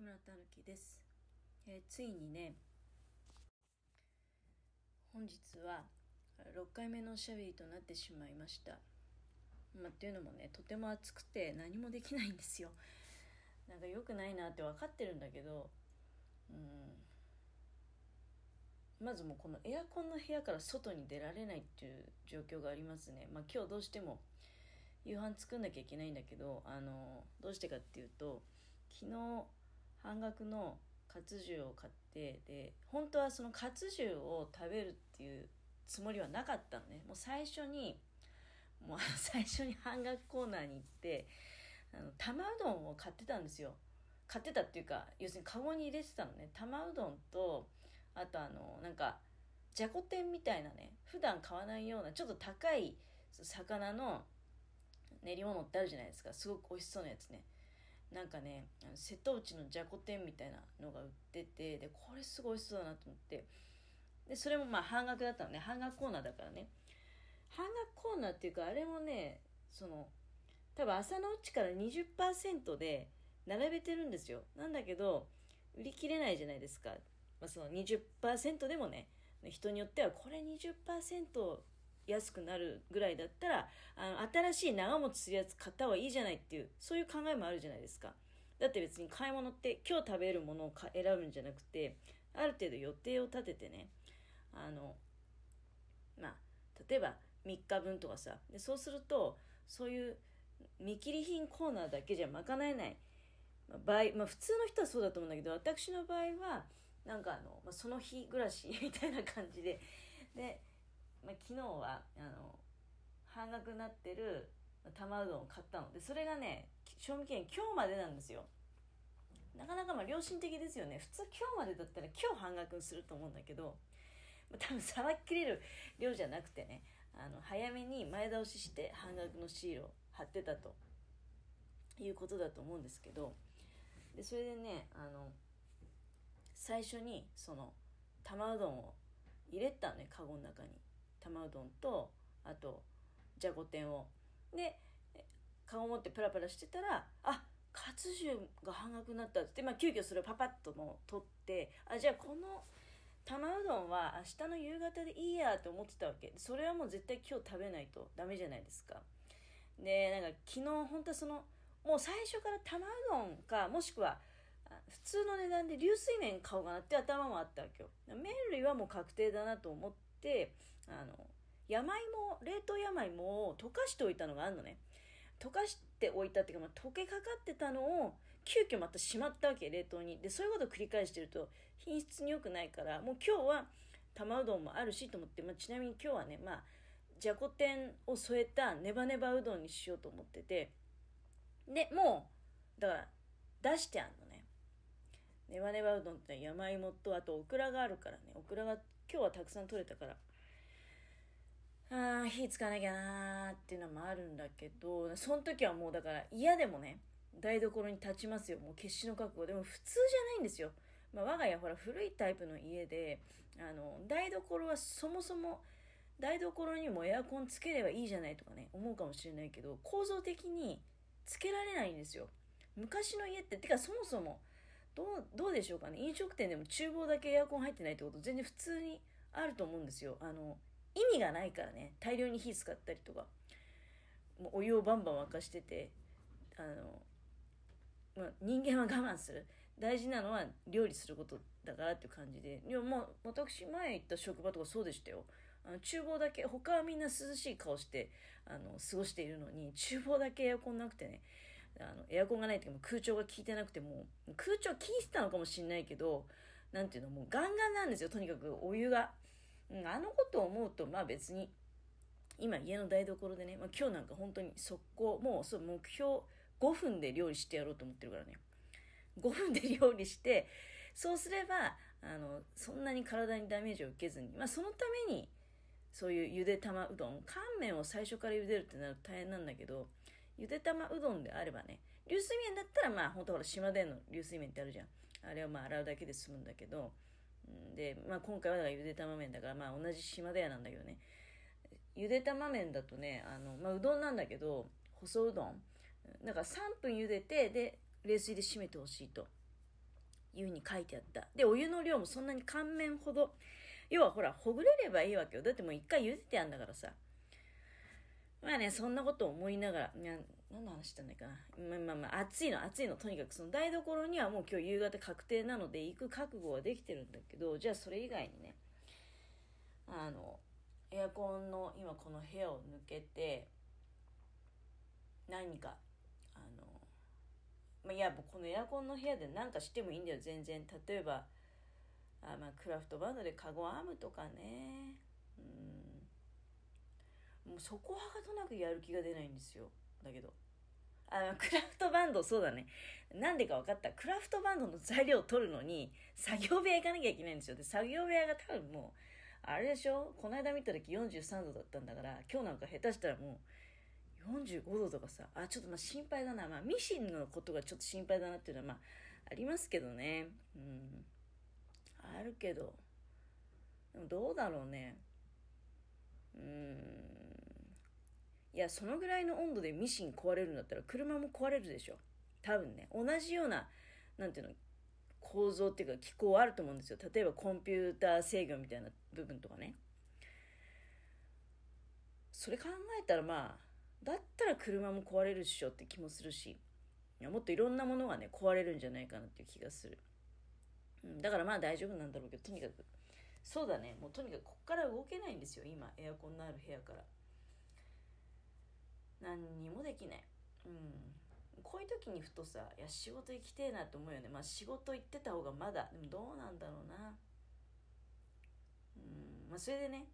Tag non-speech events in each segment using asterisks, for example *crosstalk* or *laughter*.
木村たぬきです、えーついにね本日は6回目のおしゃべりとなってしまいました、まあ、っていうのもねとても暑くて何もできないんですよ。なんか良くないなって分かってるんだけどうん。まずもうこのエアコンの部屋から外に出られないっていう状況がありますね。まあ今日どうしても夕飯作んなきゃいけないんだけどあのどうしてかっていうと昨日半額のカツ重を買ってで本当はそのカツ重を食べるっていうつもりはなかったのね。もう最初にもう *laughs* 最初に半額コーナーに行ってあの玉うどんを買ってたんですよ。買ってたっていうか要するにカゴに入れてたのね。玉うどんとあとあのなんかじゃこ天みたいなね普段買わないようなちょっと高い魚の練り物ってあるじゃないですか。すごく美味しそうなやつね。なんかね瀬戸内のじゃこ天みたいなのが売っててでこれすごい美味しそうだなと思って。でそれもまあ半額だったのね。半額コーナーだからね。半額コーナーっていうかあれもねその多分朝のうちから20%で並べてるんですよ。なんだけど売り切れないじゃないですか、まあ、その20%でもね人によってはこれ20%安くなるぐらいだったらあの新しい長持ちするやつ買った方がいいじゃないっていうそういう考えもあるじゃないですか。だって別に買い物って今日食べるものを選ぶんじゃなくてある程度予定を立ててねあのまあ例えば3日分とかさでそうするとそういう見切り品コーナーだけじゃ賄えない。場合、まあ、普通の人はそうだと思うんだけど私の場合はなんかあの、まあ、その日暮らしみたいな感じでで、まあ、昨日はあの半額になってる玉うどんを買ったの。でそれがね賞味期限今日までなんですよ。なかなかまあ良心的ですよね。普通今日までだったら今日半額にすると思うんだけどまあ多分さばききれる量じゃなくてねあの早めに前倒しして半額のシールを貼ってたと。いうことだと思うんですけどでそれでねあの最初にその玉うどんを入れたのねカゴの中に。玉うどんとあとじゃこ天を。でカゴ持ってプラプラしてたらあカツ重が半額になったって、まあ、急遽それをパパッともう取ってあじゃあこの玉うどんは明日の夕方でいいやと思ってたわけ。それはもう絶対今日食べないとダメじゃないですか。でなんか昨日本当そのもう最初から玉うどんかもしくは普通の値段で流水麺買おうかなって頭もあったわけよ。麺類はもう確定だなと思ってあの山芋冷凍山芋を溶かしておいたのがあるのね。溶かしておいたっていうか、まあ、溶けかかってたのを急遽またしまったわけ冷凍に。でそういうことを繰り返してると品質に良くないからもう今日は玉うどんもあるしと思って、まあ、ちなみに今日はねまあじゃこ天を添えたネバネバうどんにしようと思ってて。でもうだから出してあんのね。ネバネバうどんって山芋とあとオクラがあるからね。オクラが今日はたくさん取れたから。あー火つかなきゃなーっていうのもあるんだけどその時はもうだから嫌でもね台所に立ちますよ。もう決死の覚悟。でも普通じゃないんですよ、まあ、我が家ほら古いタイプの家であの台所はそもそも台所にもエアコンつければいいじゃないとかね思うかもしれないけど構造的につけられないんですよ。昔の家っててかそもそもどうどうでしょうかね。飲食店でも厨房だけエアコン入ってないってこと全然普通にあると思うんですよ。あの意味がないからね。大量に火使ったりとか。もうお湯をバンバン沸かしててあの、まあ、人間は我慢する。大事なのは料理することだからっていう感じで。いやまあ私前行った職場とかそうでしたよ。あの厨房だけ他はみんな涼しい顔してあの過ごしているのに厨房だけエアコンなくてね。あのエアコンがないっていうか空調が効いてなくても空調効いてたのかもしれないけどなんていうのもうガンガンなんですよとにかく。お湯が、うん、あのことを思うとまあ別に今家の台所でね、まあ、今日なんか本当に速攻もうそう目標5分で料理してやろうと思ってるからね。5分で料理してそうすればあのそんなに体にダメージを受けずに、まあ、そのためにそういうゆで玉うどん乾麺を最初から茹でるってなると大変なんだけどゆで玉うどんであればね流水麺だったらまあ本当ほら島での流水麺ってあるじゃん。あれをまあ洗うだけで済むんだけどで、まあ、今回はだからゆで玉麺だからまあ同じ島で屋なんだけどねゆで玉麺だとねあの、まあ、うどんなんだけど細うどんなんか3分茹でてで冷水で締めてほしいというふうに書いてあった。で、お湯の量もそんなに乾麺ほど、要はほら、ほぐれればいいわけよ。だってもう一回茹でてやんだからさ。まあね、そんなこと思いながら、何の話したんだかな。まあまあまあ、暑いの、暑いの。とにかくその台所にはもう今日夕方確定なので行く覚悟はできてるんだけど、じゃあそれ以外にね、あの、エアコンの今この部屋を抜けて、何か、あの、まあ、いや、このエアコンの部屋で何かしてもいいんだよ、全然。例えば、あまあ、クラフトバンドでカゴ編むとかね。うん。もうそこはかとなくやる気が出ないんですよ。だけど。あの、クラフトバンド、そうだね。なんでか分かった。クラフトバンドの材料を取るのに、作業部屋行かなきゃいけないんですよ。で、作業部屋が多分もう、あれでしょ？この間見た時43度だったんだから、今日なんか下手したらもう、45度とかさ、あ、ちょっとまあ心配だな。まあ、ミシンのことがちょっと心配だなっていうのは、まあ、ありますけどね。うん。あるけど、でもどうだろうね。うん。いや、そのぐらいの温度でミシン壊れるんだったら車も壊れるでしょ。多分ね。同じような、なんていうの、構造っていうか機構あると思うんですよ。例えばコンピューター制御みたいな部分とかね。それ考えたらまあ、だったら車も壊れるっしょって気もするし、いやもっといろんなものがね、壊れるんじゃないかなっていう気がする。うん、だからまあ大丈夫なんだろうけど、とにかく、そうだね、もうとにかくこっから動けないんですよ、今、エアコンのある部屋から。何にもできない。うん。こういう時にふとさ、いや、仕事行きてえなと思うよね。まあ仕事行ってた方がまだ、でもどうなんだろうな。うん、まあそれでね、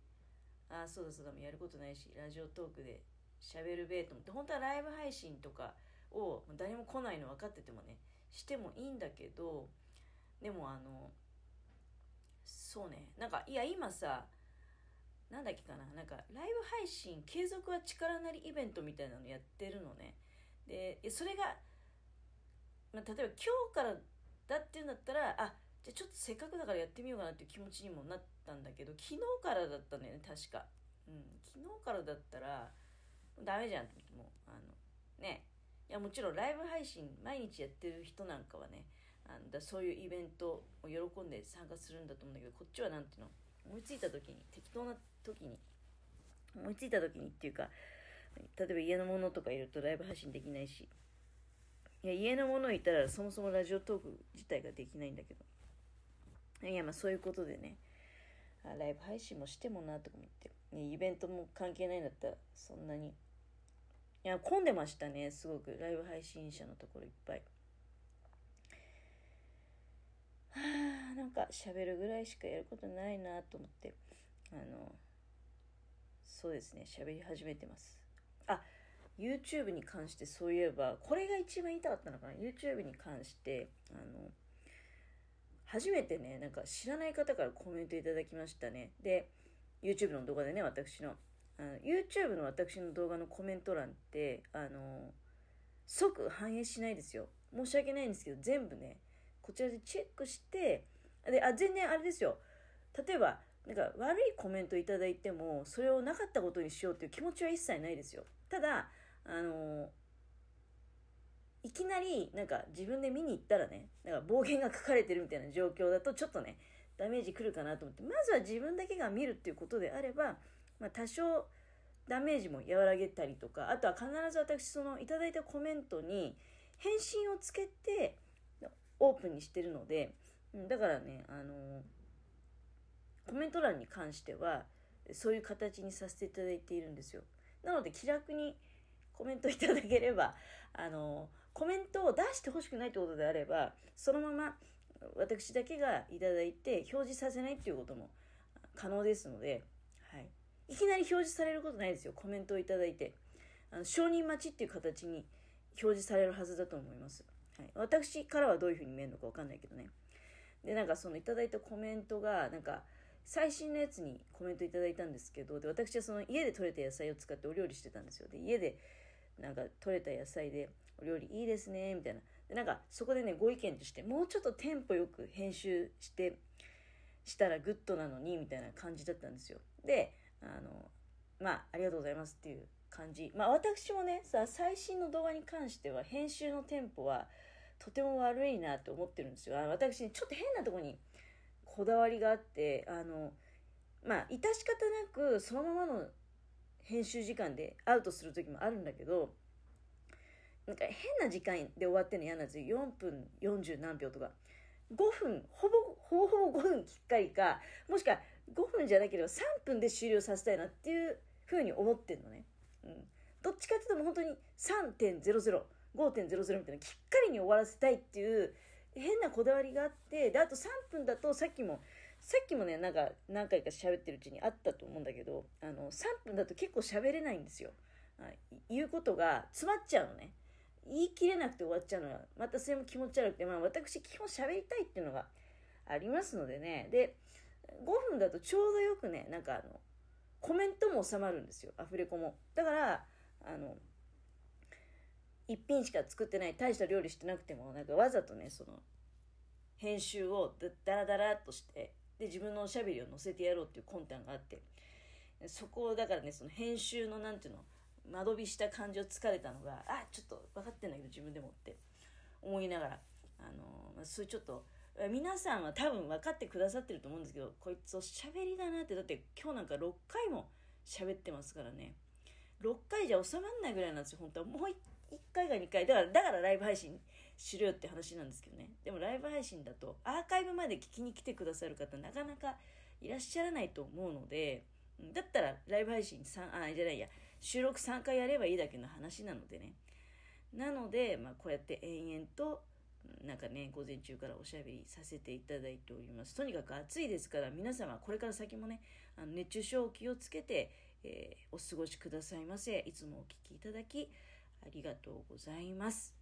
ああ、そうだそうだ、もやることないし、ラジオトークで喋るべえと思って、本当はライブ配信とかを誰も来ないの分かっててもね、してもいいんだけど、でもあの、そうね、なんか、いや、今さ、なんだっけかな、なんか、ライブ配信継続は力なりイベントみたいなのやってるのね。で、それが、まあ、例えば今日からだっていうんだったら、あ、じゃちょっとせっかくだからやってみようかなっていう気持ちにもなったんだけど、昨日からだったんだよね、確か。うん、昨日からだったら、ダメじゃんってもう、あの、ね。いや、もちろんライブ配信毎日やってる人なんかはね、あのだそういうイベントを喜んで参加するんだと思うんだけど、こっちは何ていうの、思いついた時に、適当な時に、思いついた時にっていうか、例えば家のものとかいるとライブ配信できないし、いや、家のものいたらそもそもラジオトーク自体ができないんだけど。いや、まあそういうことでね、ライブ配信もしてもなとか思って、ね、イベントも関係ないんだったらそんなに。いや、混んでましたね、すごく。ライブ配信者のところいっぱい。はあ、なんか喋るぐらいしかやることないなと思って、あの、そうですね、喋り始めてます。あ、YouTube に関してそういえば、これが一番言いたかったのかな ?YouTube に関して、あの、初めてね、なんか知らない方からコメントいただきましたね。で、YouTube の動画でね、私の。あの YouTube の私の動画のコメント欄って、あの、即反映しないですよ。申し訳ないんですけど、全部ね、こちらでチェックして、で、あ、全然あれですよ。例えば、なんか悪いコメントいただいても、それをなかったことにしようっていう気持ちは一切ないですよ。ただ、あのいきなり、なんか自分で見に行ったらね、なんか暴言が書かれてるみたいな状況だと、ちょっとね、ダメージくるかなと思って、まずは自分だけが見るっていうことであれば、まあ、多少ダメージも和らげたりとか、あとは必ず私、そのいただいたコメントに返信をつけて、オープンにしてるので、だからね、あのコメント欄に関しては、そういう形にさせていただいているんですよ。なので、気楽にコメントいただければ、あの、コメントを出してほしくないってことであれば、そのまま私だけがいただいて表示させないっていうことも可能ですので、はい。いきなり表示されることないですよ。コメントをいただいて。あの承認待ちっていう形に表示されるはずだと思います。はい、私からはどういうふうに見えるのかわかんないけどね。で、なんかそのいただいたコメントが、なんか、最新のやつにコメントいただいたんですけど、で、私はその家で採れた野菜を使ってお料理してたんですよ。で、家でなんか採れた野菜でお料理いいですね、みたいな。で、なんかそこでね、ご意見として、もうちょっとテンポよく編集して、したらグッドなのに、みたいな感じだったんですよ。で、あの、まあ、ありがとうございますっていう感じ。まあ、私もね、さ、最新の動画に関しては、編集のテンポは、とても悪いなって思ってるんですよ。あ私、ちょっと変なとこにこだわりがあって、あの、まあ、致し方なくそのままの編集時間でアウトする時もあるんだけど、なんか変な時間で終わってるの嫌なんですよ。4分40何秒とか。5分、ほぼ、ほぼほぼ5分きっかりか、もしくは5分じゃなければ3分で終了させたいなっていうふうに思ってんのね。うん。どっちかっていうと本当に3.00、5.00みたいなきっかりに終わらせたいっていう変なこだわりがあって、で、あと3分だとさっきも、さっきもね、なんか何回か喋ってるうちにあったと思うんだけど、あの、3分だと結構喋れないんですよ。言うことが詰まっちゃうのね。言い切れなくて終わっちゃうのが、またそれも気持ち悪くて、まあ私基本喋りたいっていうのがありますのでね。で、5分だとちょうどよくね、なんかあの、コメントも収まるんですよ。アフレコも。だから、あの、一品しか作ってない、大した料理してなくても、なんかわざとね、その、編集をダラダラっとして、で、自分のおしゃべりを載せてやろうっていう魂胆があって、そこをだからね、その編集のなんていうの、間延びした感じを疲れたのが、あ、ちょっと分かってんだけど自分でもって思いながら、あの、そういうちょっと、皆さんは多分分かってくださってると思うんですけど、こいつおしゃべりだなって、だって今日なんか6回も喋ってますからね。6回じゃ収まんないぐらいなんですよ、本当は。もう 1, 1回か2回。だから、だからライブ配信しろよって話なんですけどね。でもライブ配信だと、アーカイブまで聞きに来てくださる方、なかなかいらっしゃらないと思うので、だったらライブ配信3、あ、じゃないや、収録3回やればいいだけの話なのでね。なので、まあ、こうやって延々と、なんかね、午前中からおしゃべりさせていただいております。とにかく暑いですから、皆様、これから先もね、あの熱中症を気をつけて、えー、お過ごしくださいませ。いつもお聴きいただき、ありがとうございます。